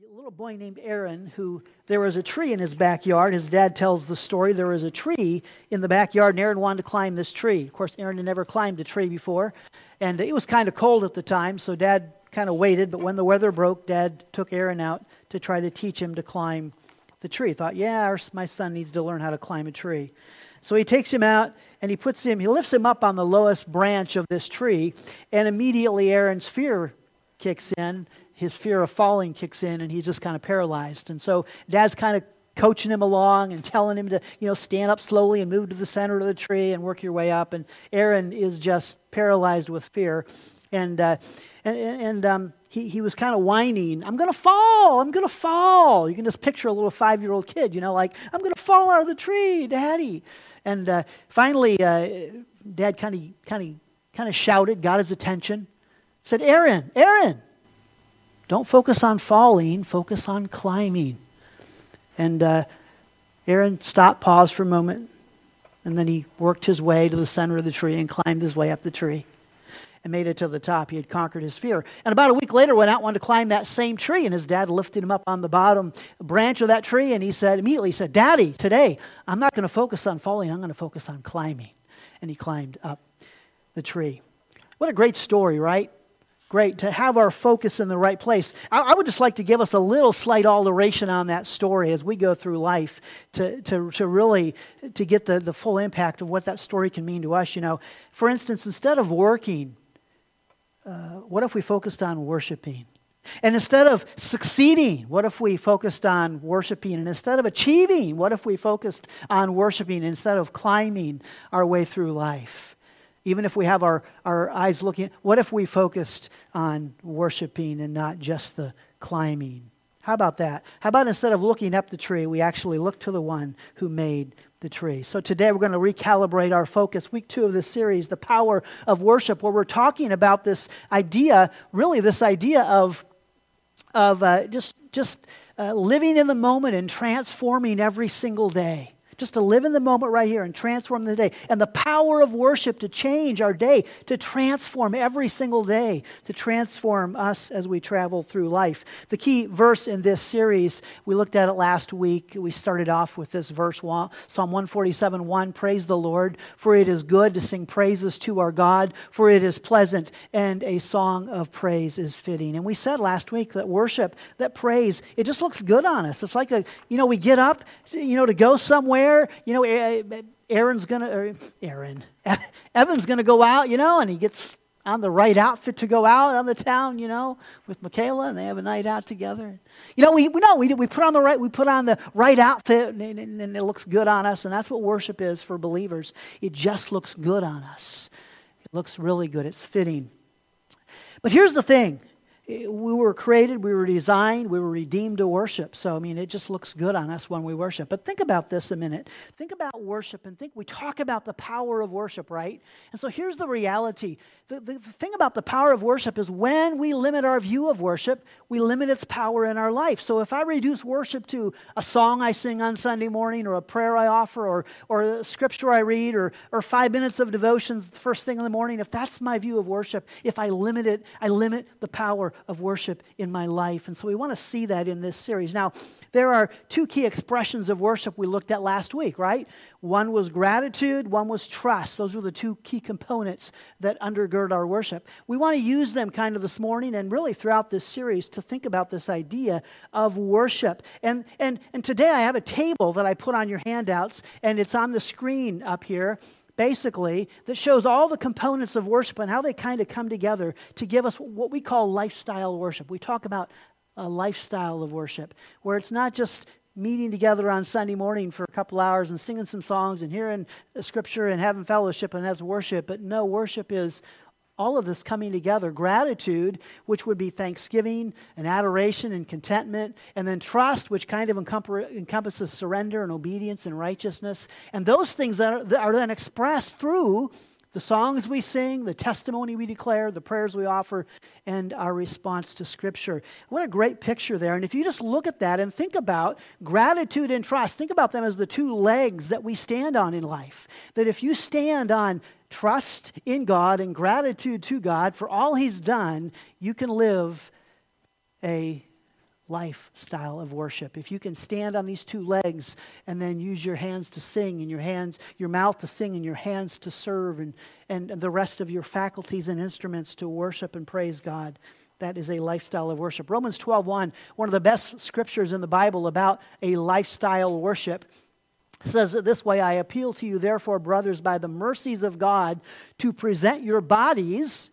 A little boy named Aaron, who there was a tree in his backyard. His dad tells the story. There was a tree in the backyard, and Aaron wanted to climb this tree. Of course, Aaron had never climbed a tree before, and it was kind of cold at the time, so dad kind of waited. But when the weather broke, dad took Aaron out to try to teach him to climb the tree. Thought, yeah, our, my son needs to learn how to climb a tree. So he takes him out and he puts him, he lifts him up on the lowest branch of this tree, and immediately Aaron's fear kicks in his fear of falling kicks in and he's just kind of paralyzed. And so dad's kind of coaching him along and telling him to, you know, stand up slowly and move to the center of the tree and work your way up. And Aaron is just paralyzed with fear. And, uh, and, and um, he, he was kind of whining, I'm going to fall, I'm going to fall. You can just picture a little five year old kid, you know, like, I'm going to fall out of the tree, daddy. And uh, finally, uh, dad kind of kind of kind of shouted, got his attention, said, Aaron, Aaron, don't focus on falling, focus on climbing. And uh, Aaron stopped, paused for a moment, and then he worked his way to the center of the tree and climbed his way up the tree and made it to the top. He had conquered his fear. And about a week later, went out wanted to climb that same tree, and his dad lifted him up on the bottom branch of that tree, and he said immediately, he said, "Daddy, today I'm not going to focus on falling. I'm going to focus on climbing." And he climbed up the tree. What a great story, right? Great to have our focus in the right place I, I, would just like to give us a little slight alteration on that story as we go through life to, to, to really to get the, the full impact of what that story can mean to us you know for instance instead of working uh, what if we focused on worshiping and instead of succeeding, what if we focused on worshiping? And instead of achieving, what if we focused on worshiping instead of climbing our way through life? Even if we have our, our eyes looking, what if we focused on worshiping and not just the climbing? How about that? How about instead of looking up the tree, we actually look to the one who made the tree? So today we're going to recalibrate our focus. Week two of this series, The Power of Worship, where we're talking about this idea, really, this idea of, of uh, just, just uh, living in the moment and transforming every single day just to live in the moment right here and transform the day. And the power of worship to change our day, to transform every single day, to transform us as we travel through life. The key verse in this series, we looked at it last week. We started off with this verse, Psalm 147 1 Praise the Lord, for it is good to sing praises to our God, for it is pleasant, and a song of praise is fitting. And we said last week that worship, that praise, it just looks good on us. It's like a, you know, we get up, you know, to go somewhere there. You know, Aaron's going to, Aaron, Evan's going to go out, you know, and he gets on the right outfit to go out on the town, you know, with Michaela, and they have a night out together. You know, we, we know we, we put on the right we put on the right outfit, and, and, and it looks good on us, and that's what worship is for believers. It just looks good on us. It looks really good. It's fitting. But here's the thing: Eh, we were created, we were designed, we were redeemed to worship. So, I mean, it just looks good on us when we worship. But think about this a minute. Think about worship and think we talk about the power of worship, right? And so here's the reality the, the, the thing about the power of worship is when we limit our view of worship, we limit its power in our life. So if I reduce worship to a song I sing on Sunday morning, or a prayer I offer, or, or a scripture I read, or, or five minutes of devotions first thing in the morning, if that's my view of worship, if I limit it, I limit the power of worship in my life. And so we want to see that in this series. Now, there are two key expressions of worship we looked at last week, right? One was gratitude, one was trust. Those were the two key components that undergird our worship. We want to use them kind of this morning and really throughout this series to think about this idea of worship. And, and, and today I have a table that I put on your handouts, and it's on the screen up here basically, that shows all the components of worship and how they kind of come together to give us what we call lifestyle worship. We talk about a lifestyle of worship where it's not just meeting together on Sunday morning for a couple hours and singing some songs and hearing scripture and having fellowship, and that's worship. But no, worship is all of this coming together. Gratitude, which would be thanksgiving and adoration and contentment, and then trust, which kind of encompasses surrender and obedience and righteousness. And those things that are, that are then expressed through the songs we sing, the testimony we declare, the prayers we offer, and our response to Scripture. What a great picture there. And if you just look at that and think about gratitude and trust, think about them as the two legs that we stand on in life. That if you stand on trust in God and gratitude to God for all He's done, you can live a lifestyle of worship. If you can stand on these two legs and then use your hands to sing and your hands, your mouth to sing and your hands to serve and, and the rest of your faculties and instruments to worship and praise God, that is a lifestyle of worship. Romans 12:1, one of the best scriptures in the Bible about a lifestyle worship says it this way I appeal to you, therefore, brothers, by the mercies of God, to present your bodies,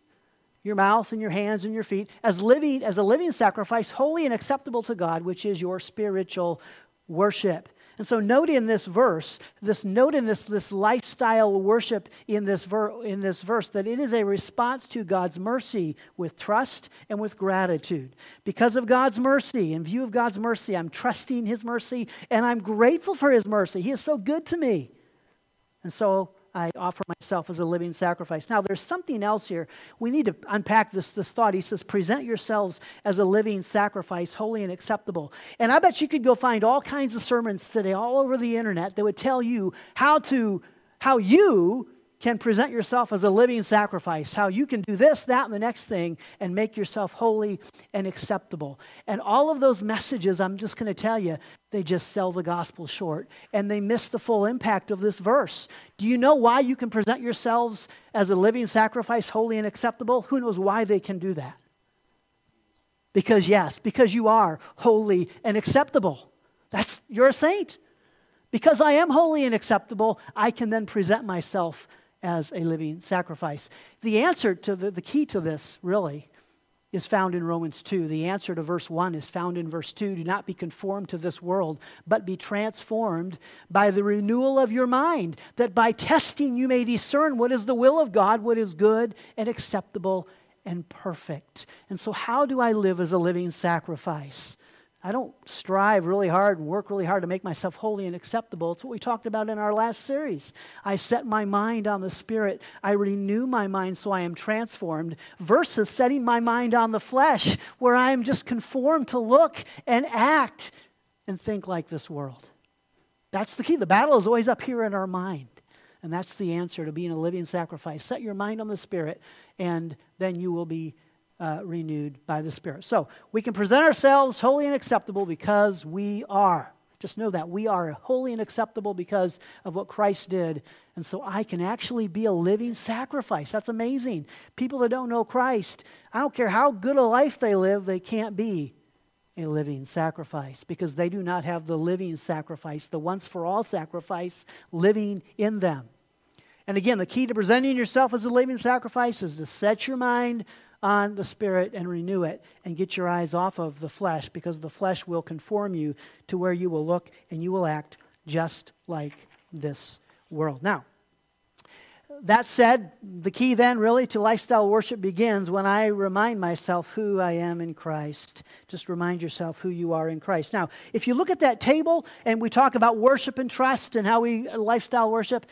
your mouth and your hands and your feet, as living as a living sacrifice, holy and acceptable to God, which is your spiritual worship. And so, note in this verse, this note in this, this lifestyle worship in this, ver, in this verse, that it is a response to God's mercy with trust and with gratitude. Because of God's mercy, in view of God's mercy, I'm trusting His mercy and I'm grateful for His mercy. He is so good to me. And so, I offer myself as a living sacrifice. Now, there's something else here. We need to unpack this, this thought. He says, present yourselves as a living sacrifice, holy and acceptable. And I bet you could go find all kinds of sermons today all over the internet that would tell you how to, how you can present yourself as a living sacrifice, how you can do this, that, and the next thing and make yourself holy and acceptable. And all of those messages, I'm just going to tell you, they just sell the gospel short and they miss the full impact of this verse. Do you know why you can present yourselves as a living sacrifice, holy and acceptable? Who knows why they can do that? Because, yes, because you are holy and acceptable. That's, you're a saint. Because I am holy and acceptable, I can then present myself as a living sacrifice. The answer to the, the key to this, really, is found in Romans 2. The answer to verse 1 is found in verse 2. Do not be conformed to this world, but be transformed by the renewal of your mind, that by testing you may discern what is the will of God, what is good and acceptable and perfect. And so, how do I live as a living sacrifice? I don't strive really hard and work really hard to make myself holy and acceptable. It's what we talked about in our last series. I set my mind on the Spirit. I renew my mind so I am transformed, versus setting my mind on the flesh, where I am just conformed to look and act and think like this world. That's the key. The battle is always up here in our mind. And that's the answer to being a living sacrifice. Set your mind on the Spirit, and then you will be uh, renewed by the Spirit. So we can present ourselves holy and acceptable because we are. Just know that we are holy and acceptable because of what Christ did. And so I can actually be a living sacrifice. That's amazing. People that don't know Christ, I don't care how good a life they live, they can't be a living sacrifice because they do not have the living sacrifice, the once for all sacrifice living in them. And again, the key to presenting yourself as a living sacrifice is to set your mind on the Spirit and renew it and get your eyes off of the flesh because the flesh will conform you to where you will look and you will act just like this world. Now, that said, the key then really to lifestyle worship begins when I remind myself who I am in Christ. Just remind yourself who you are in Christ. Now, if you look at that table and we talk about worship and trust and how we lifestyle worship,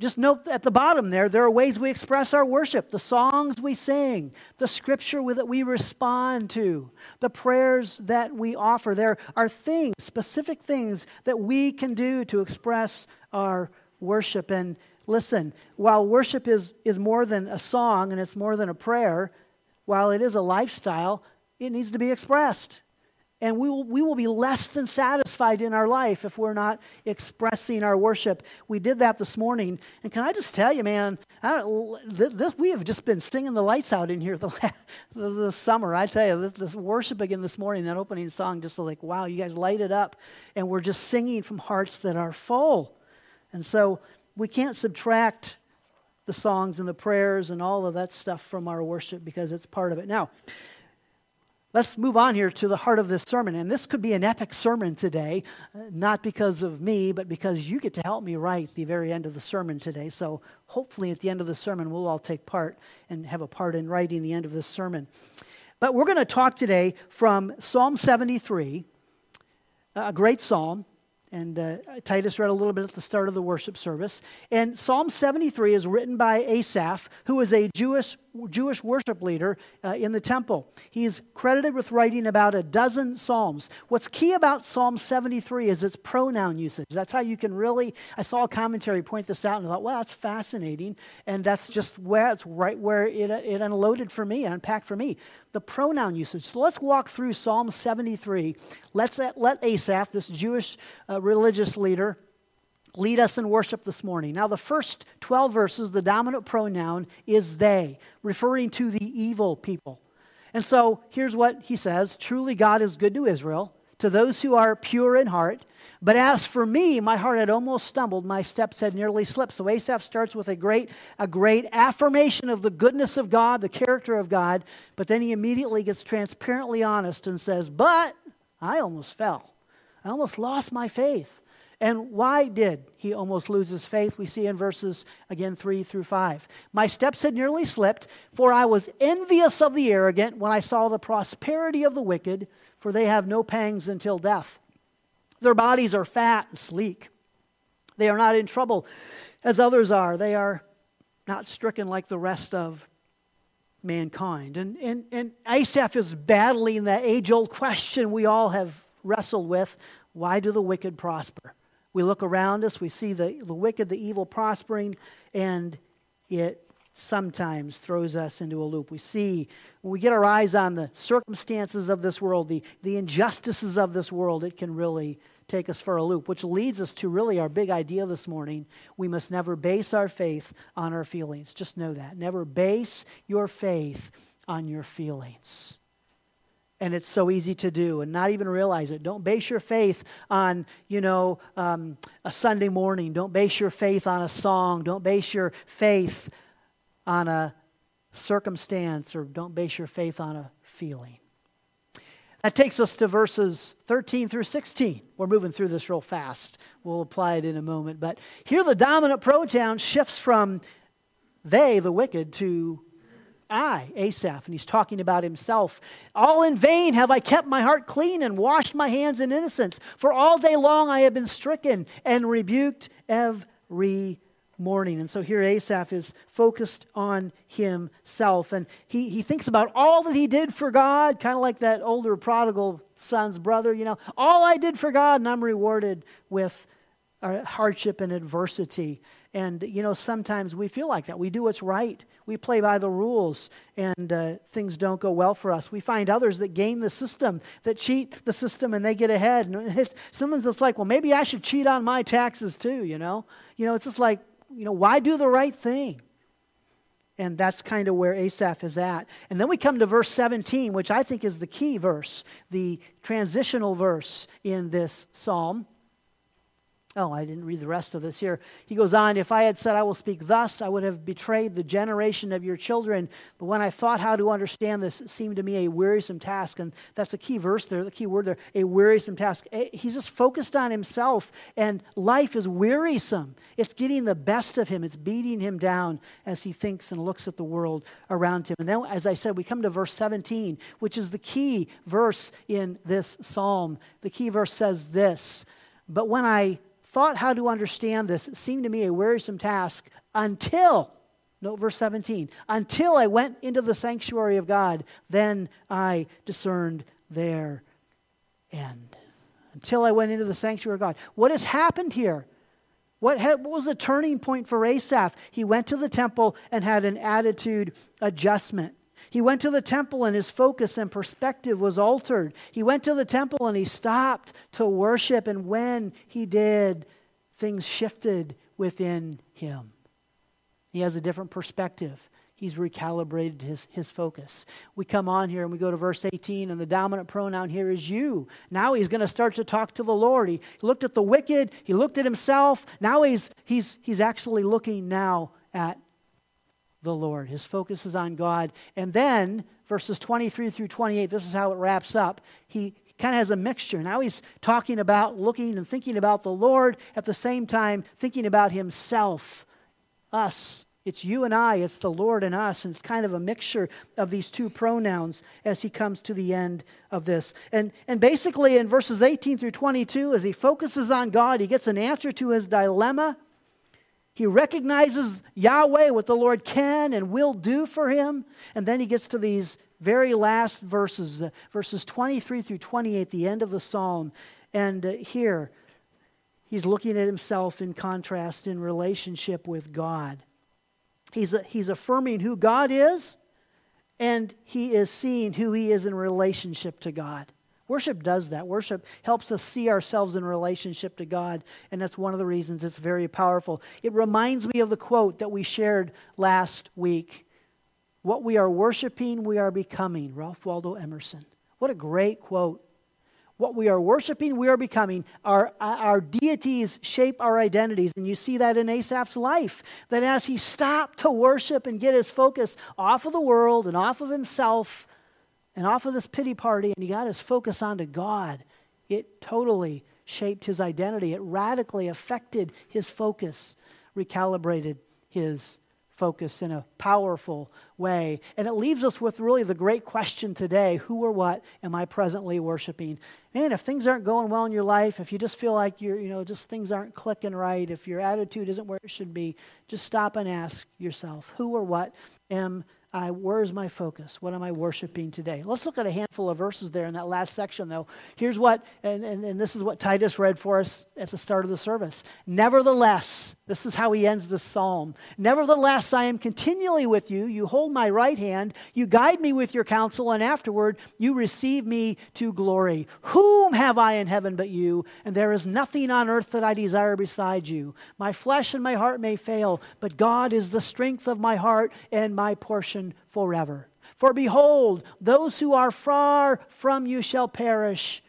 just note at the bottom there, there are ways we express our worship the songs we sing, the scripture that we respond to, the prayers that we offer. There are things, specific things that we can do to express our worship. And listen, while worship is, is more than a song and it's more than a prayer, while it is a lifestyle, it needs to be expressed. And we will, we will be less than satisfied in our life if we're not expressing our worship. We did that this morning. And can I just tell you, man, this, we have just been singing the lights out in here the, the summer. I tell you, this, this worship again this morning, that opening song, just like, wow, you guys light it up. And we're just singing from hearts that are full. And so we can't subtract the songs and the prayers and all of that stuff from our worship because it's part of it. Now, Let's move on here to the heart of this sermon. And this could be an epic sermon today, uh, not because of me, but because you get to help me write the very end of the sermon today. So hopefully at the end of the sermon, we'll all take part and have a part in writing the end of this sermon. But we're going to talk today from Psalm 73, a great psalm. And uh, Titus read a little bit at the start of the worship service. And Psalm 73 is written by Asaph, who is a Jewish Jewish worship leader uh, in the temple. He's credited with writing about a dozen Psalms. What's key about Psalm 73 is its pronoun usage. That's how you can really, I saw a commentary point this out and I thought, well, that's fascinating. And that's just where it's right where it, it unloaded for me, unpacked for me. The pronoun usage. So let's walk through Psalm 73. Let's let Asaph, this Jewish uh, religious leader, lead us in worship this morning. Now, the first 12 verses, the dominant pronoun is they, referring to the evil people. And so here's what he says Truly, God is good to Israel, to those who are pure in heart. But as for me, my heart had almost stumbled, my steps had nearly slipped. So Asaph starts with a great, a great affirmation of the goodness of God, the character of God, but then he immediately gets transparently honest and says, But I almost fell. I almost lost my faith. And why did he almost lose his faith? We see in verses, again, 3 through 5. My steps had nearly slipped, for I was envious of the arrogant when I saw the prosperity of the wicked, for they have no pangs until death. Their bodies are fat and sleek. They are not in trouble as others are. They are not stricken like the rest of mankind. And, and, and Asaph is battling that age old question we all have wrestled with why do the wicked prosper? We look around us, we see the, the wicked, the evil prospering, and it sometimes throws us into a loop. We see, when we get our eyes on the circumstances of this world, the, the injustices of this world, it can really take us for a loop, which leads us to really our big idea this morning. We must never base our faith on our feelings. Just know that. Never base your faith on your feelings and it's so easy to do and not even realize it. Don't base your faith on, you know, um, a Sunday morning. Don't base your faith on a song. Don't base your faith on a circumstance or don't base your faith on a feeling. That takes us to verses 13 through 16. We're moving through this real fast. We'll apply it in a moment. But here the dominant pronoun shifts from they, the wicked, to I, Asaph, and he's talking about himself. All in vain have I kept my heart clean and washed my hands in innocence, for all day long I have been stricken and rebuked every morning. And so here Asaph is focused on himself, and he, he thinks about all that he did for God, kind of like that older prodigal son's brother, you know, all I did for God, and I'm rewarded with hardship and adversity. And, you know, sometimes we feel like that. We do what's right we play by the rules and uh, things don't go well for us. We find others that game the system, that cheat the system and they get ahead. And it's, someone's just like, well, maybe I should cheat on my taxes too, you know? You know, it's just like, you know, why do the right thing? And that's kind of where Asaph is at. And then we come to verse 17, which I think is the key verse, the transitional verse in this psalm. Oh, I didn't read the rest of this here. He goes on, If I had said, I will speak thus, I would have betrayed the generation of your children. But when I thought how to understand this, it seemed to me a wearisome task. And that's a key verse there, the key word there, a wearisome task. Eh, he's just focused on himself, and life is wearisome. It's getting the best of him, it's beating him down as he thinks and looks at the world around him. And then, as I said, we come to verse 17, which is the key verse in this psalm. The key verse says this But when I thought how to understand this. It seemed to me a wearisome task until, note verse 17, until I went into the sanctuary of God, then I discerned their end. Until I went into the sanctuary of God. What has happened here? What, what was the turning point for Asaph? He went to the temple and had an attitude adjustment. He went to the temple and his focus and perspective was altered. He went to the temple and he stopped to worship, and when he did, things shifted within him. He has a different perspective. He's recalibrated his, his focus. We come on here and we go to verse 18, and the dominant pronoun here is you. Now he's going to start to talk to the Lord. He looked at the wicked, he looked at himself. Now he's, he's, he's actually looking now at the Lord. His focus is on God. And then, verses 23 through 28, this is how it wraps up. He kind of has a mixture. Now he's talking about looking and thinking about the Lord, at the same time, thinking about himself, us. It's you and I, it's the Lord and us, and it's kind of a mixture of these two pronouns as he comes to the end of this. And, and basically, in verses 18 through 22, as he focuses on God, he gets an answer to his dilemma He recognizes Yahweh, what the Lord can and will do for him. And then he gets to these very last verses, verses 23 through 28, the end of the psalm. And uh, here, he's looking at himself in contrast in relationship with God. He's, uh, he's affirming who God is, and he is seeing who he is in relationship to God. Worship does that. Worship helps us see ourselves in relationship to God, and that's one of the reasons it's very powerful. It reminds me of the quote that we shared last week What we are worshiping, we are becoming. Ralph Waldo Emerson. What a great quote. What we are worshiping, we are becoming. Our, our deities shape our identities. And you see that in Asaph's life. That as he stopped to worship and get his focus off of the world and off of himself, and off of this pity party and he got his focus onto God, it totally shaped his identity. It radically affected his focus, recalibrated his focus in a powerful way. And it leaves us with really the great question today who or what am I presently worshiping? Man, if things aren't going well in your life, if you just feel like you're, you know, just things aren't clicking right, if your attitude isn't where it should be, just stop and ask yourself who or what am I, where's my focus? What am I worshiping today? Let's look at a handful of verses there in that last section, though. Here's what, and, and, and this is what Titus read for us at the start of the service. Nevertheless, this is how he ends the psalm. Nevertheless, I am continually with you. You hold my right hand. You guide me with your counsel, and afterward you receive me to glory. Whom have I in heaven but you? And there is nothing on earth that I desire beside you. My flesh and my heart may fail, but God is the strength of my heart and my portion forever. For behold, those who are far from you shall perish.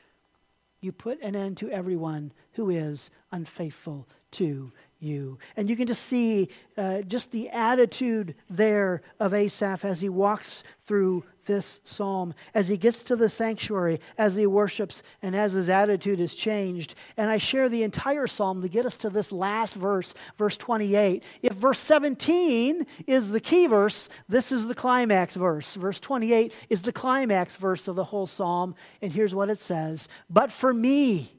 You put an end to everyone who is unfaithful to you. And you can just see uh, just the attitude there of Asaph as he walks through this psalm, as he gets to the sanctuary, as he worships, and as his attitude is changed. And I share the entire psalm to get us to this last verse, verse 28. If verse 17 is the key verse, this is the climax verse. Verse 28 is the climax verse of the whole psalm. And here's what it says But for me,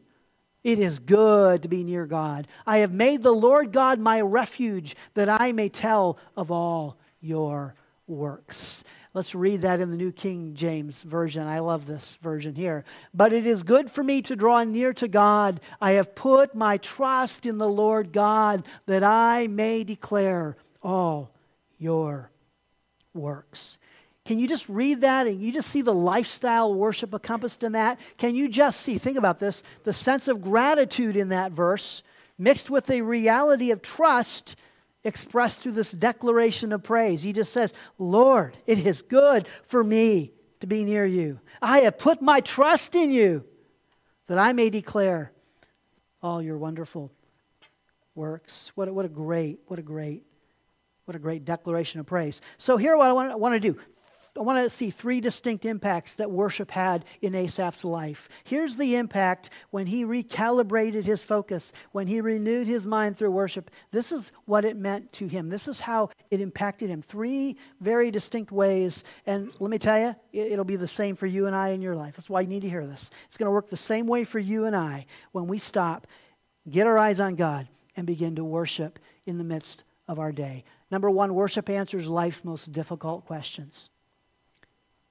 it is good to be near God. I have made the Lord God my refuge that I may tell of all your works. Let's read that in the New King James Version. I love this version here. But it is good for me to draw near to God. I have put my trust in the Lord God that I may declare all your works. Can you just read that and you just see the lifestyle worship encompassed in that? Can you just see, think about this, the sense of gratitude in that verse mixed with a reality of trust expressed through this declaration of praise. He just says, Lord, it is good for me to be near you. I have put my trust in you that I may declare all your wonderful works. What a, what a great, what a great, what a great declaration of praise. So here what I want, I want to do. I want to see three distinct impacts that worship had in Asaph's life. Here's the impact when he recalibrated his focus, when he renewed his mind through worship. This is what it meant to him. This is how it impacted him. Three very distinct ways. And let me tell you, it'll be the same for you and I in your life. That's why you need to hear this. It's going to work the same way for you and I when we stop, get our eyes on God, and begin to worship in the midst of our day. Number one, worship answers life's most difficult questions.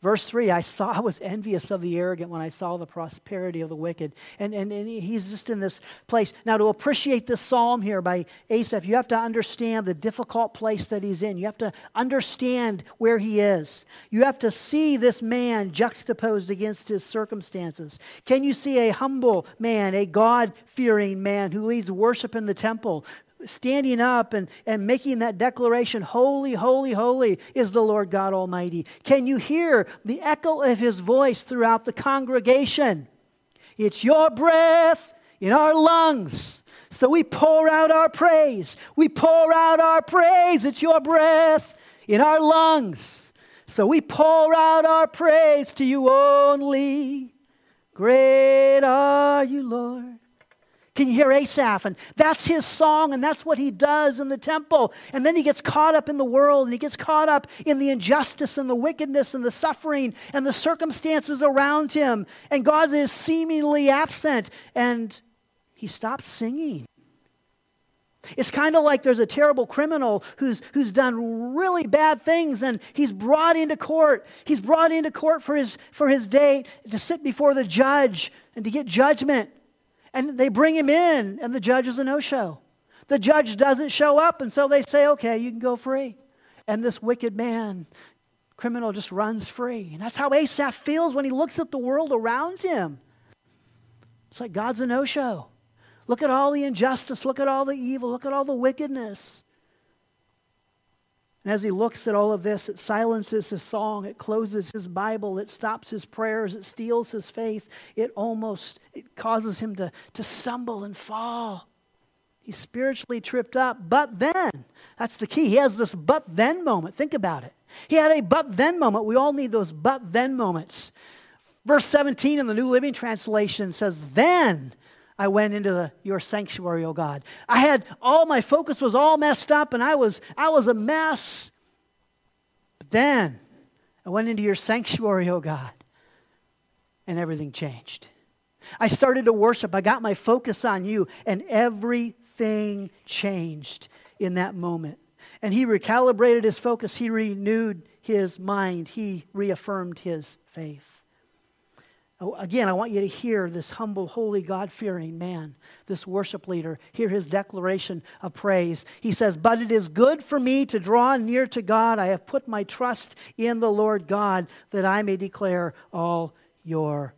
Verse 3 I saw, I was envious of the arrogant when I saw the prosperity of the wicked. And, and, and he's just in this place. Now, to appreciate this psalm here by Asaph, you have to understand the difficult place that he's in. You have to understand where he is. You have to see this man juxtaposed against his circumstances. Can you see a humble man, a God fearing man who leads worship in the temple, standing up and, and making that declaration, Holy, holy, holy is the Lord God Almighty. Can you hear the echo of his voice throughout the congregation? It's your breath in our lungs. So we pour out our praise. We pour out our praise. It's your breath in our lungs. So we pour out our praise to you only. Great are you, Lord. Can you hear Asaph? And that's his song, and that's what he does in the temple. And then he gets caught up in the world, and he gets caught up in the injustice and the wickedness and the suffering and the circumstances around him. And God is seemingly absent, and he stops singing. It's kind of like there's a terrible criminal who's, who's done really bad things and he's brought into court. He's brought into court for his, for his day to sit before the judge and to get judgment. And they bring him in, and the judge is a no show. The judge doesn't show up, and so they say, okay, you can go free. And this wicked man, criminal, just runs free. And that's how Asaph feels when he looks at the world around him. It's like God's a no show. Look at all the injustice. Look at all the evil. Look at all the wickedness. And as he looks at all of this, it silences his song, it closes his Bible, it stops his prayers, it steals his faith, it almost it causes him to, to stumble and fall. He's spiritually tripped up. But then, that's the key. He has this but then moment. Think about it. He had a but then moment. We all need those but then moments. Verse 17 in the New Living Translation says, Then I went into the, your sanctuary, O God. I had all my focus was all messed up and I was I was a mess. But then I went into your sanctuary, O God, and everything changed. I started to worship. I got my focus on you, and everything changed in that moment. And he recalibrated his focus, he renewed his mind, he reaffirmed his faith. Oh, again, I want you to hear this humble, holy, God fearing man, this worship leader, hear his declaration of praise. He says, But it is good for me to draw near to God. I have put my trust in the Lord God that I may declare all your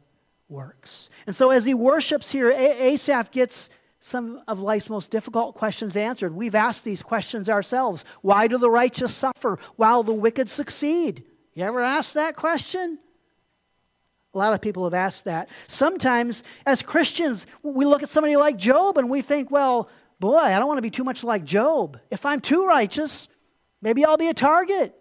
works. And so as he worships here, Asaph gets some of life's most difficult questions answered. We've asked these questions ourselves. Why do the righteous suffer while the wicked succeed? You ever asked that question? A lot of people have asked that. Sometimes, as Christians, we look at somebody like Job and we think, well, boy, I don't want to be too much like Job. If I'm too righteous, maybe I'll be a target.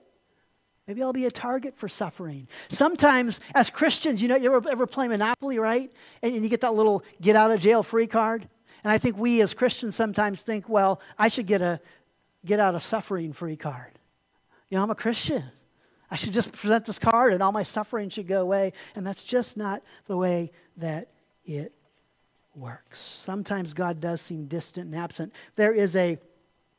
Maybe I'll be a target for suffering. Sometimes, as Christians, you know, you ever, ever play Monopoly, right? And, and you get that little get out of jail free card. And I think we as Christians sometimes think, well, I should get a get out of suffering free card. You know, I'm a Christian. I should just present this card and all my suffering should go away. And that's just not the way that it works. Sometimes God does seem distant and absent. There is a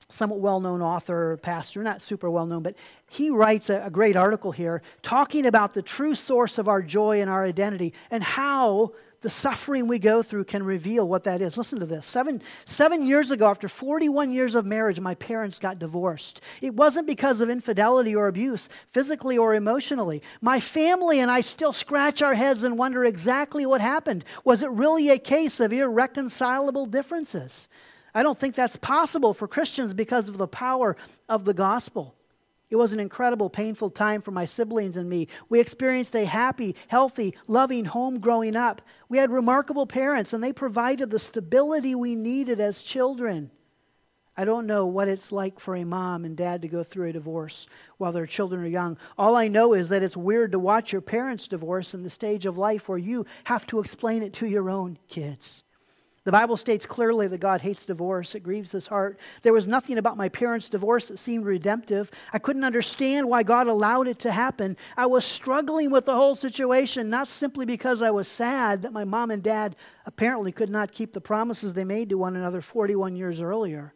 somewhat well known author, pastor, not super well known, but he writes a, a, great article here talking about the true source of our joy and our identity and how the suffering we go through can reveal what that is. Listen to this. Seven, seven years ago, after 41 years of marriage, my parents got divorced. It wasn't because of infidelity or abuse, physically or emotionally. My family and I still scratch our heads and wonder exactly what happened. Was it really a case of irreconcilable differences? I don't think that's possible for Christians because of the power of the gospel. It was an incredible, painful time for my siblings and me. We experienced a happy, healthy, loving home growing up. We had remarkable parents, and they provided the stability we needed as children. I don't know what it's like for a mom and dad to go through a divorce while their children are young. All I know is that it's weird to watch your parents divorce in the stage of life where you have to explain it to your own kids. The Bible states clearly that God hates divorce. It grieves his heart. There was nothing about my parents' divorce that seemed redemptive. I couldn't understand why God allowed it to happen. I was struggling with the whole situation, not simply because I was sad that my mom and dad apparently could not keep the promises they made to one another 41 years earlier,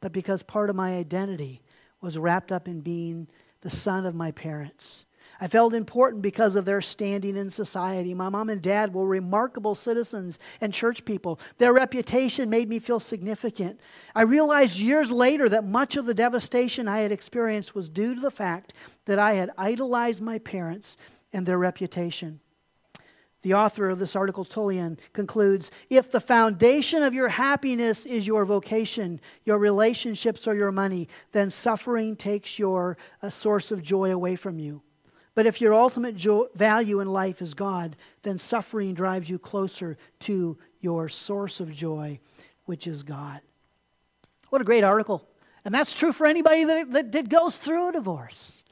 but because part of my identity was wrapped up in being the son of my parents. I felt important because of their standing in society. My mom and dad were remarkable citizens and church people. Their reputation made me feel significant. I realized years later that much of the devastation I had experienced was due to the fact that I had idolized my parents and their reputation. The author of this article, Tullian, concludes If the foundation of your happiness is your vocation, your relationships, or your money, then suffering takes your source of joy away from you. But if your ultimate value in life is God, then suffering drives you closer to your source of joy, which is God. What a great article. And that's true for anybody that, that, that goes through a divorce.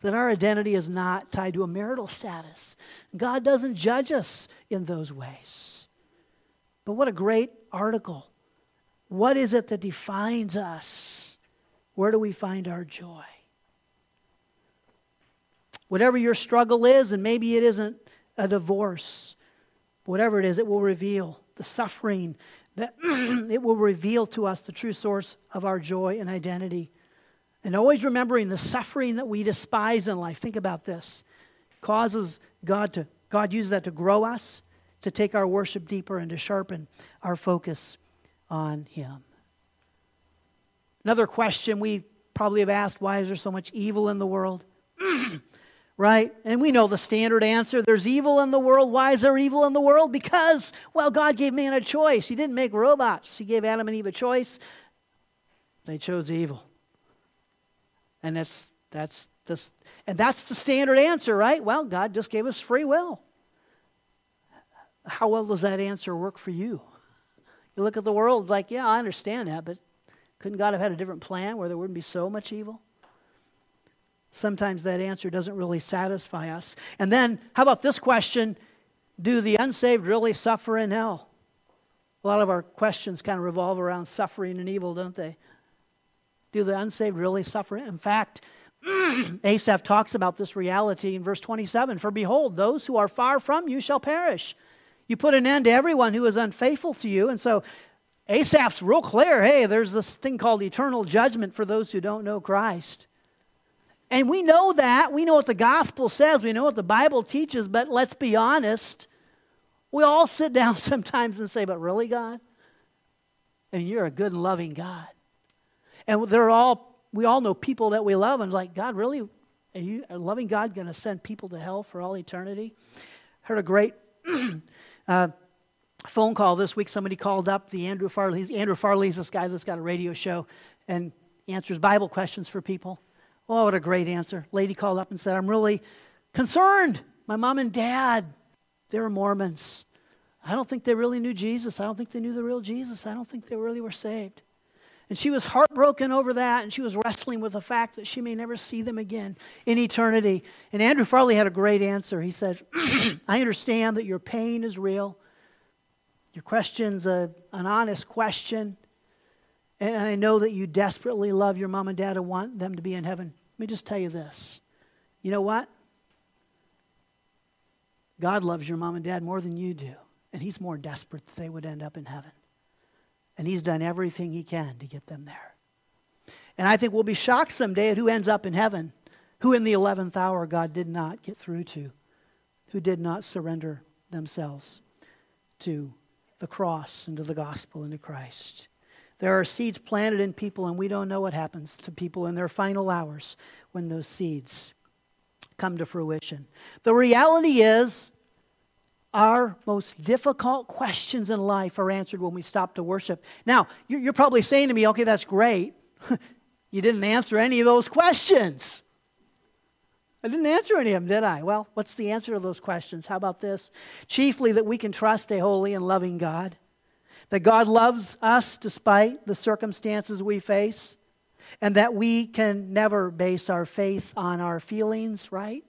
That our identity is not tied to a marital status. God doesn't judge us in those ways. But what a great article. What is it that defines us? Where do we find our joy? Whatever your struggle is, and maybe it isn't a divorce, whatever it is, it will reveal the suffering that it will reveal to us the true source of our joy and identity. And always remembering the suffering that we despise in life. Think about this. Causes God to God uses that to grow us, to take our worship deeper and to sharpen our focus on him. Another question we probably have asked, why is there so much evil in the world? right? And we know the standard answer there's evil in the world. Why is there evil in the world? Because, well, God gave man a choice. He didn't make robots, He gave Adam and Eve a choice. They chose evil. And that's, that's, just, and that's the standard answer, right? Well, God just gave us free will. How well does that answer work for you? You look at the world like, yeah, I understand that, but couldn't God have had a different plan where there wouldn't be so much evil? Sometimes that answer doesn't really satisfy us. And then, how about this question Do the unsaved really suffer in hell? A lot of our questions kind of revolve around suffering and evil, don't they? Do the unsaved really suffer? In fact, Asaph talks about this reality in verse 27 For behold, those who are far from you shall perish. You put an end to everyone who is unfaithful to you. And so Asaph's real clear hey, there's this thing called eternal judgment for those who don't know Christ. And we know that. We know what the gospel says. We know what the Bible teaches. But let's be honest. We all sit down sometimes and say, But really, God? And you're a good and loving God. And they're all, we all know people that we love, and like, God, really? Are you, a loving God, going to send people to hell for all eternity? Heard a great uh, phone call this week. Somebody called up the Andrew Farley. Andrew Farley's this guy that's got a radio show and answers Bible questions for people. Oh, what a great answer. Lady called up and said, I'm really concerned. My mom and dad, they were Mormons. I don't think they really knew Jesus. I don't think they knew the real Jesus. I don't think they really were saved. And she was heartbroken over that, and she was wrestling with the fact that she may never see them again in eternity. And Andrew Farley had a great answer. He said, I understand that your pain is real. Your question's a, an honest question. And I know that you desperately love your mom and dad and want them to be in heaven. Let me just tell you this. You know what? God loves your mom and dad more than you do. And He's more desperate that they would end up in heaven. And He's done everything He can to get them there. And I think we'll be shocked someday at who ends up in heaven, who in the 11th hour God did not get through to, who did not surrender themselves to the cross and to the gospel and to Christ. There are seeds planted in people, and we don't know what happens to people in their final hours when those seeds come to fruition. The reality is, our most difficult questions in life are answered when we stop to worship. Now, you're probably saying to me, okay, that's great. you didn't answer any of those questions. I didn't answer any of them, did I? Well, what's the answer to those questions? How about this? Chiefly, that we can trust a holy and loving God that God loves us despite the circumstances we face, and that we can never base our faith on our feelings, right?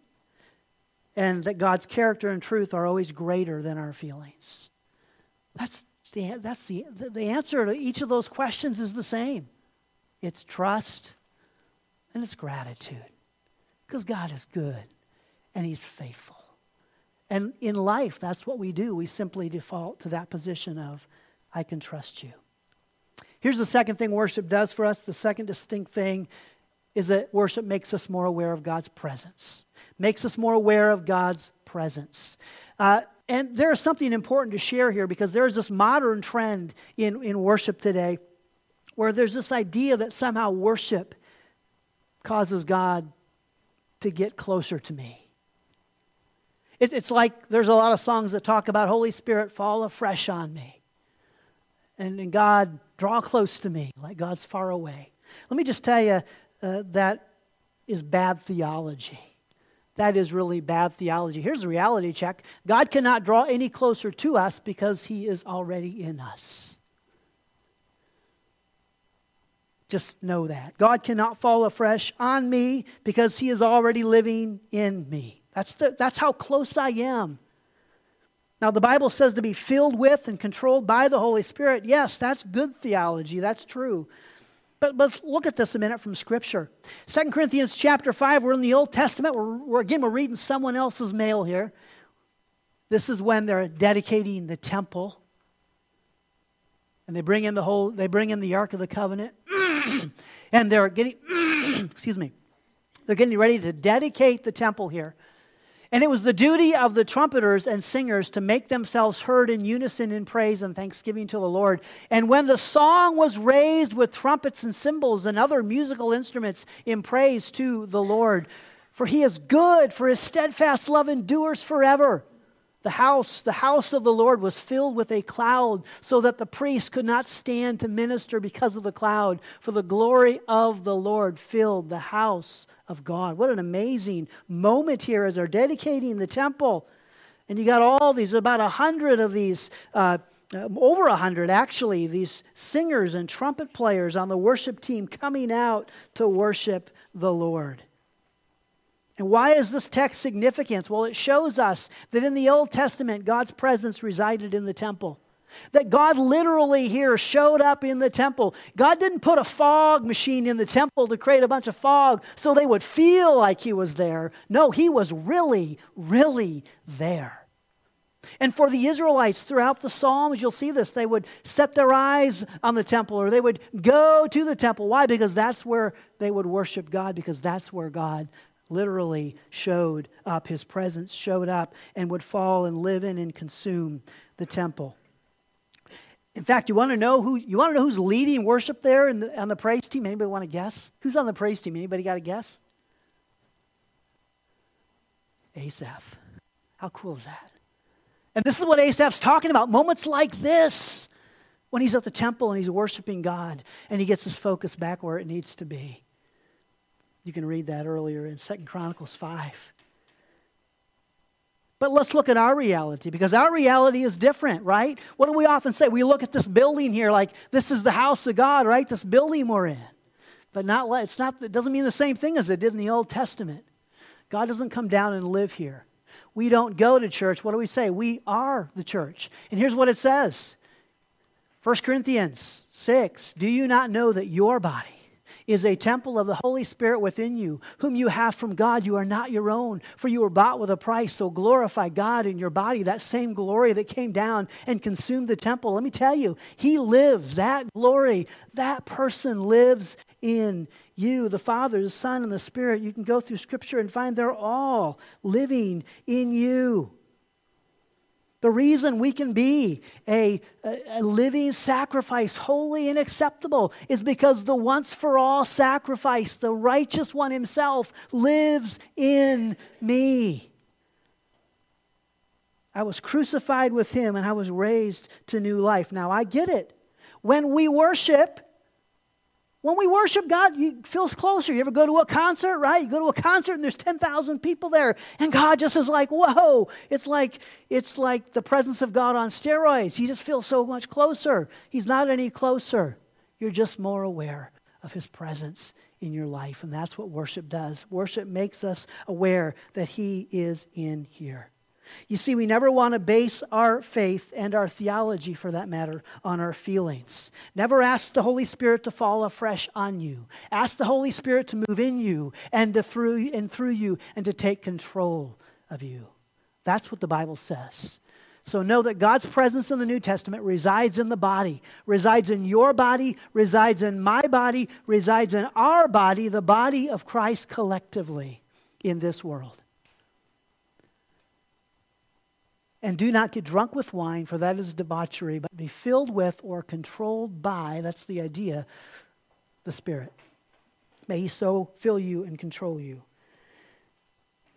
And that God's character and truth are always greater than our feelings. That's the, that's the, the answer to each of those questions is the same it's trust and it's gratitude. Because God is good and He's faithful. And in life, that's what we do. We simply default to that position of I can trust you. Here's the second thing worship does for us. The second distinct thing is that worship makes us more aware of God's presence, makes us more aware of God's presence. Uh, and there is something important to share here because there's this modern trend in, in worship today where there's this idea that somehow worship causes God to get closer to me. It, it's like there's a lot of songs that talk about Holy Spirit fall afresh on me and, and God, draw close to me, like God's far away. Let me just tell you uh, that is bad theology. That is really bad theology. Here's the reality check God cannot draw any closer to us because He is already in us. Just know that. God cannot fall afresh on me because He is already living in me. That's, the, that's how close I am now, the Bible says to be filled with and controlled by the Holy Spirit. Yes, that's good theology. That's true. But let's look at this a minute from Scripture. 2 Corinthians chapter 5, we're in the Old Testament. We're, we're, again, we're reading someone else's mail here. This is when they're dedicating the temple. and they bring in the whole they bring in the ark of the covenant and they're getting excuse me they're getting ready to dedicate the temple here and it was the duty of the trumpeters and singers to make themselves heard in unison in praise and thanksgiving to the Lord. And when the song was raised with trumpets and cymbals and other musical instruments in praise to the Lord, for he is good, for his steadfast love endures forever. The house, the house of the Lord was filled with a cloud, so that the priest could not stand to minister because of the cloud, for the glory of the Lord filled the house of God. What an amazing moment here as they're dedicating the temple. And you got all these, about a hundred of these, uh, um, over a hundred actually, these singers and trumpet players on the worship team coming out to worship the Lord. And why is this text significant? Well, it shows us that in the Old Testament, God's presence resided in the temple. That God literally here showed up in the temple. God didn't put a fog machine in the temple to create a bunch of fog so they would feel like He was there. No, He was really, really there. And for the Israelites throughout the Psalms, you'll see this. They would set their eyes on the temple or they would go to the temple. Why? Because that's where they would worship God, because that's where God literally showed up. His presence showed up and would fall and live in and consume the temple. In fact, you want to know who you want to know who's leading worship there the, on the praise team? Anybody want to guess? Who's on the praise team? Anybody got a guess? Asaph. How cool is that? And this is what Asaph's talking about. Moments like this, when he's at the temple and he's worshiping God and he gets his focus back where it needs to be. You can read that earlier in Second Chronicles 5. But let's look at our reality because our reality is different, right? What do we often say? We look at this building here like this is the house of God, right? This building we're in. But not it's not it doesn't mean the same thing as it did in the Old Testament. God doesn't come down and live here. We don't go to church. What do we say? We are the church. And here's what it says. 1 Corinthians 6, do you not know that your body is a temple of the Holy Spirit within you, whom you have from God. You are not your own, for you were bought with a price. So glorify God in your body, that same glory that came down and consumed the temple. Let me tell you, He lives. That glory, that person lives in you. The Father, the Son, and the Spirit. You can go through Scripture and find they're all living in you. The reason we can be a, a, living sacrifice, holy and acceptable, is because the once for all sacrifice, the righteous one himself, lives in me. I was crucified with him and I was raised to new life. Now I get it. When we worship, when we worship God, He feels closer. You ever go to a concert, right? You go to a concert and there's 10,000 people there, and God just is like, whoa. It's like, it's like the presence of God on steroids. He just feels so much closer. He's not any closer. You're just more aware of His presence in your life. And that's what worship does. Worship makes us aware that He is in here. You see, we never want to base our faith and our theology, for that matter, on our feelings. Never ask the Holy Spirit to fall afresh on you. Ask the Holy Spirit to move in you and, to through, and through you and to take control of you. That's what the Bible says. So know that God's presence in the New Testament resides in the body, resides in your body, resides in my body, resides in our body, the body of Christ collectively in this world. And do not get drunk with wine, for that is debauchery, but be filled with or controlled by, that's the idea, the Spirit. May He so fill you and control you.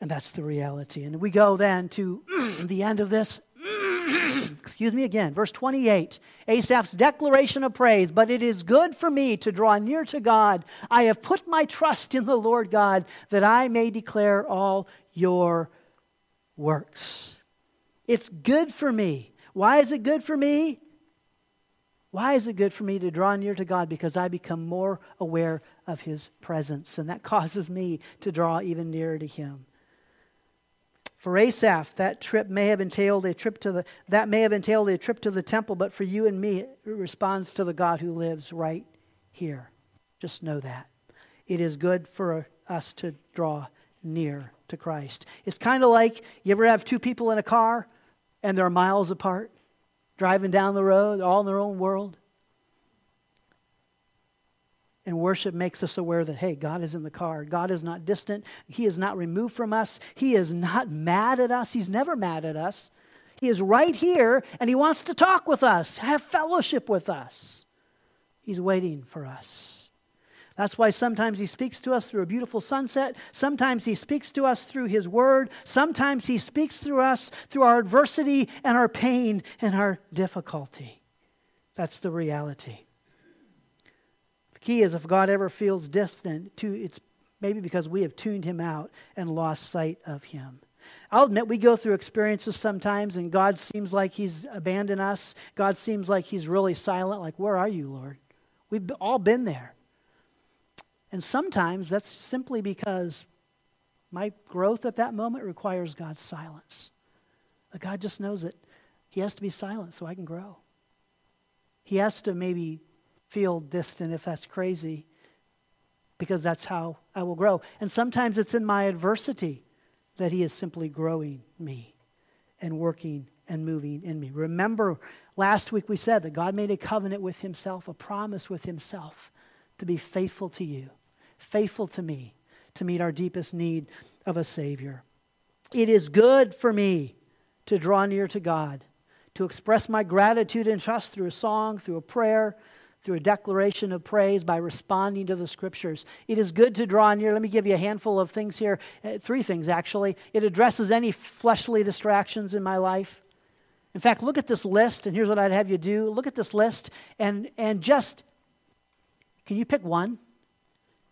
And that's the reality. And we go then to the end of this. Excuse me again. Verse 28, Asaph's declaration of praise. But it is good for me to draw near to God. I have put my trust in the Lord God that I may declare all your works. It's good for me. Why is it good for me? Why is it good for me to draw near to God? Because I become more aware of His presence, and that causes me to draw even nearer to Him. For Asaph, that trip may have entailed a trip to the that may have entailed a trip to the temple, but for you and me, it responds to the God who lives right here. Just know that. It is good for us to draw near to Christ. It's kind of like you ever have two people in a car and they're miles apart, driving down the road, all in their own world. And worship makes us aware that, hey, God is in the car. God is not distant. He is not removed from us. He is not mad at us. He's never mad at us. He is right here and He wants to talk with us, have fellowship with us. He's waiting for us. That's why sometimes He speaks to us through a beautiful sunset. Sometimes He speaks to us through His Word. Sometimes He speaks through us through our adversity and our pain and our difficulty. That's the reality The key is if God ever feels distant, to, it's maybe because we have tuned him out and lost sight of him. I'll admit we go through experiences sometimes and God seems like he's abandoned us. God seems like he's really silent, like, Where are you, Lord? We've all been there. And sometimes that's simply because my growth at that moment requires God's silence. But God just knows that He has to be silent so I can grow. He has to maybe feel distant if that's crazy, because that's how I will grow. And sometimes it's in my adversity that He is simply growing me and working and moving in me. Remember, last week we said that God made a covenant with Himself, a promise with Himself to be faithful to you, faithful to me, to meet our deepest need of a Savior. It is good for me to draw near to God, to express my gratitude and trust through a song, through a prayer, through a declaration of praise by responding to the scriptures. It is good to draw near. Let me give you a handful of things here, uh, three things actually. It addresses any fleshly distractions in my life. In fact, look at this list, and here's what I'd have you do look at this list and, and just, can you pick one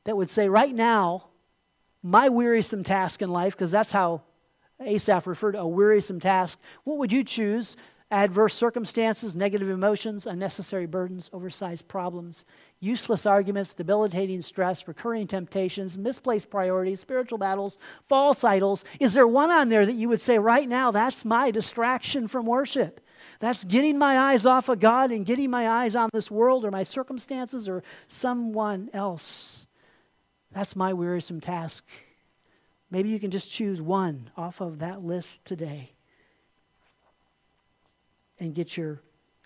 that would say, right now, my wearisome task in life, because that's how Asaph referred to a wearisome task. What would you choose adverse circumstances, negative emotions, unnecessary burdens, oversized problems, useless arguments, debilitating stress, recurring temptations, misplaced priorities, spiritual battles, false idols. Is there one on there that you would say, right now, that's my distraction from worship? That's getting my eyes off of God and getting my eyes on this world or my circumstances or someone else. That's my wearisome task. Maybe you can just choose one off of that list today and get your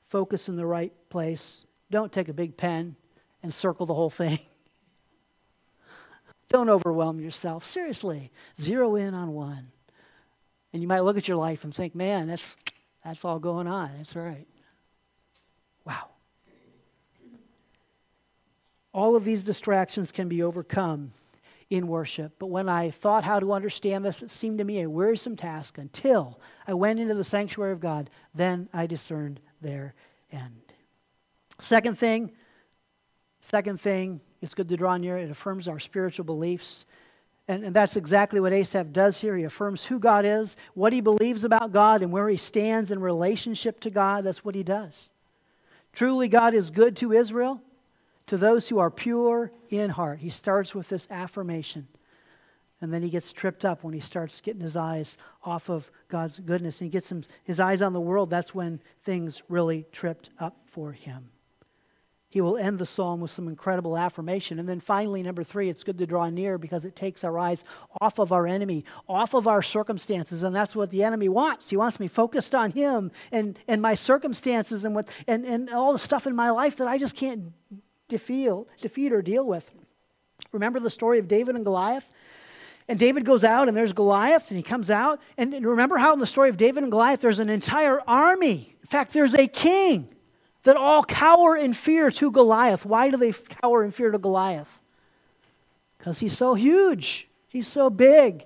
focus in the right place. Don't take a big pen and circle the whole thing. Don't overwhelm yourself. Seriously, zero in on one. And you might look at your life and think, man, that's, that's all going on. That's right. Wow. All of these distractions can be overcome in worship. But when I thought how to understand this, it seemed to me a wearisome task until I went into the sanctuary of God. Then I discerned their end. Second thing, second thing, it's good to draw near. It affirms our spiritual beliefs. And, and that's exactly what Asaph does here. He affirms who God is, what he believes about God, and where he stands in relationship to God. That's what he does. Truly, God is good to Israel to those who are pure in heart. He starts with this affirmation. And then he gets tripped up when he starts getting his eyes off of God's goodness and he gets him, his eyes on the world. That's when things really tripped up for him. He will end the psalm with some incredible affirmation. And then finally, number three, it's good to draw near because it takes our eyes off of our enemy, off of our circumstances. And that's what the enemy wants. He wants me focused on him and, and my circumstances and, what, and, and all the stuff in my life that I just can't defeat, defeat or deal with. Remember the story of David and Goliath? And David goes out, and there's Goliath, and he comes out. And remember how in the story of David and Goliath, there's an entire army. In fact, there's a king that all cower in fear to Goliath. Why do they cower in fear to Goliath? Because he's so huge, he's so big.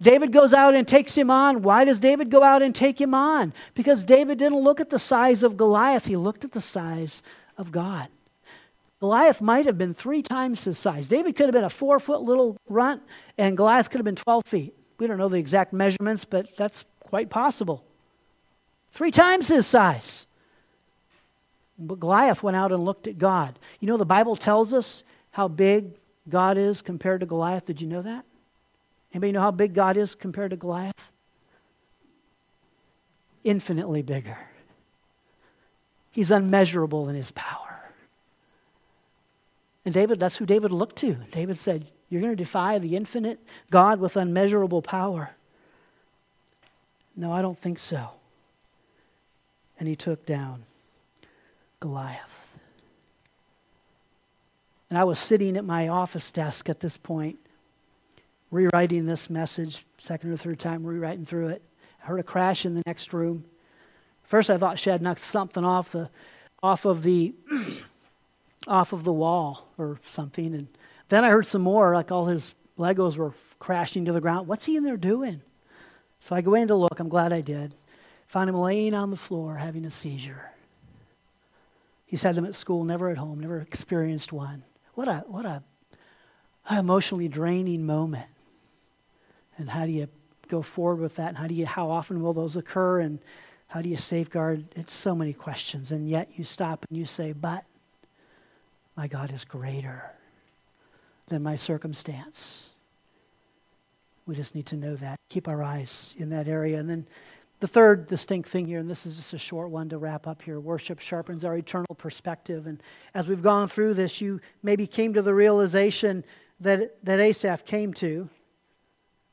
David goes out and takes him on. Why does David go out and take him on? Because David didn't look at the size of Goliath, he looked at the size of God. Goliath might have been three times his size. David could have been a four foot little runt, and Goliath could have been 12 feet. We don't know the exact measurements, but that's quite possible. Three times his size. But Goliath went out and looked at God. You know, the Bible tells us how big God is compared to Goliath. Did you know that? Anybody know how big God is compared to Goliath? Infinitely bigger. He's unmeasurable in his power. And David, that's who David looked to. David said, You're going to defy the infinite God with unmeasurable power. No, I don't think so. And he took down Goliath. And I was sitting at my office desk at this point, rewriting this message, second or third time rewriting through it. I heard a crash in the next room. First, I thought she had knocked something off the, off of the, off of the wall or something, and then I heard some more, like all his Legos were crashing to the ground. What's he in there doing? So I go in to look. I'm glad I did. Found him laying on the floor having a seizure. He's had them at school, never at home, never experienced one. What a what a, a emotionally draining moment. And how do you go forward with that? And how do you how often will those occur? And how do you safeguard? It's so many questions. And yet you stop and you say, But my God is greater than my circumstance. We just need to know that. Keep our eyes in that area. And then the third distinct thing here, and this is just a short one to wrap up here worship sharpens our eternal perspective. And as we've gone through this, you maybe came to the realization that, that Asaph came to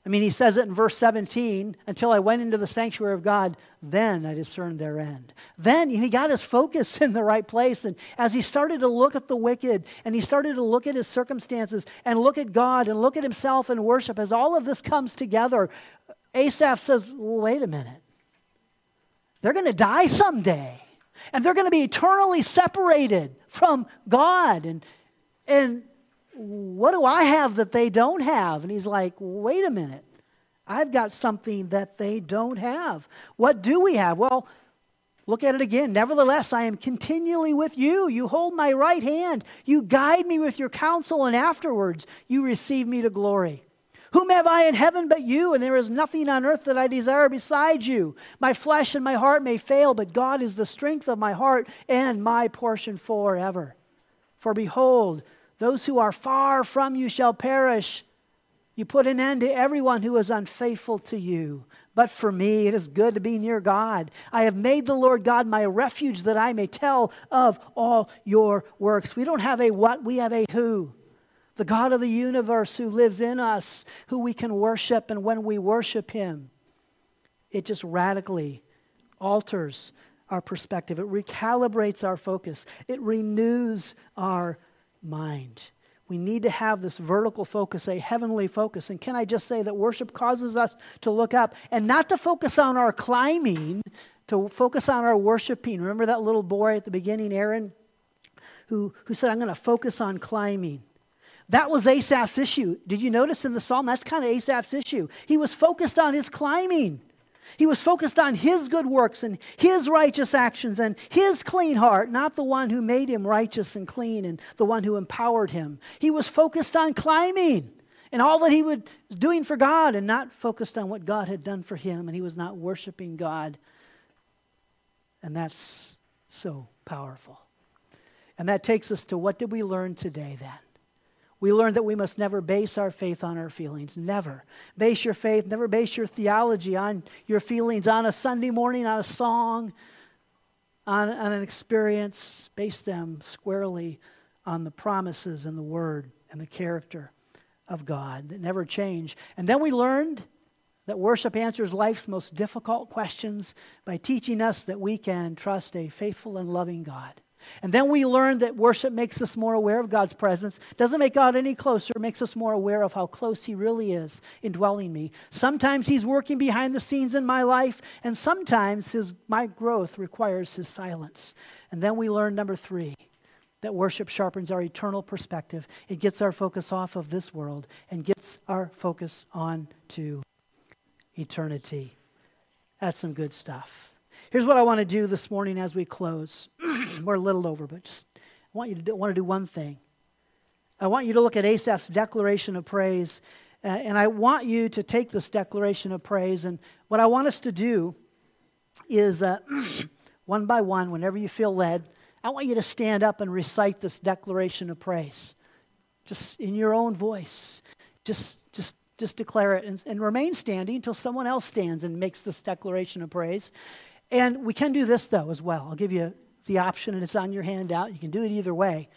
I mean, he says it in verse 17 until I went into the sanctuary of God, then I discerned their end. Then he got his focus in the right place. And as he started to look at the wicked and he started to look at his circumstances and look at God and look at himself and worship, as all of this comes together, Asaph says, well, wait a minute. They're going to die someday. And they're going to be eternally separated from God. And, and what do I have that they don't have? And he's like, Wait a minute. I've got something that they don't have. What do we have? Well, look at it again. Nevertheless, I am continually with you. You hold my right hand. You guide me with your counsel, and afterwards you receive me to glory. Whom have I in heaven but you? And there is nothing on earth that I desire beside you. My flesh and my heart may fail, but God is the strength of my heart and my portion forever. For behold, those who are far from you shall perish. You put an end to everyone who is unfaithful to you. But for me, it is good to be near God. I have made the Lord God my refuge that I may tell of all your works. We don't have a what, we have a who. The God of the universe who lives in us, who we can worship. And when we worship Him, it just radically alters our perspective. It recalibrates our focus, it renews our mind. We need to have this vertical focus, a heavenly focus. And can I just say that worship causes us to look up and not to focus on our climbing, to focus on our worshiping. Remember that little boy at the beginning, Aaron, who, who said, I'm going to focus on climbing. That was Asaph's issue. Did you notice in the psalm? That's kind of Asaph's issue. He was focused on his climbing. He was focused on his good works and his righteous actions and his clean heart, not the one who made him righteous and clean and the one who empowered him. He was focused on climbing and all that he was doing for God and not focused on what God had done for him, and he was not worshiping God. And that's so powerful. And that takes us to what did we learn today then? We learned that we must never base our faith on our feelings. Never. Base your faith, never base your theology on your feelings, on a Sunday morning, on a song, on, on an experience. Base them squarely on the promises and the word and the character of God that never change. And then we learned that worship answers life's most difficult questions by teaching us that we can trust a faithful and loving God. And then we learn that worship makes us more aware of God's presence. Doesn't make God any closer, makes us more aware of how close He really is in dwelling me. Sometimes He's working behind the scenes in my life, and sometimes his, my growth requires His silence. And then we learn number three that worship sharpens our eternal perspective. It gets our focus off of this world and gets our focus on to eternity. That's some good stuff. Here's what I want to do this morning as we close. We're a little over, but just I want you to do, want to do one thing. I want you to look at Asaph's declaration of praise, uh, and I want you to take this declaration of praise. And what I want us to do is uh, one by one, whenever you feel led, I want you to stand up and recite this declaration of praise, just in your own voice. Just, just, just declare it and, and remain standing until someone else stands and makes this declaration of praise. And we can do this, though, as well. I'll give you the option, and it's on your handout. You can do it either way.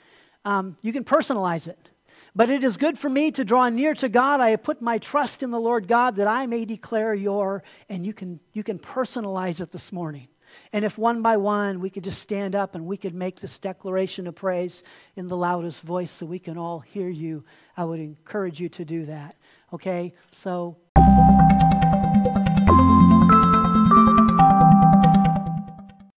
Um, you can personalize it. But it is good for me to draw near to God. I have put my trust in the Lord God that I may declare your, and you can, you can personalize it this morning. And if one by one we could just stand up and we could make this declaration of praise in the loudest voice that we can all hear you, I would encourage you to do that. Okay? So.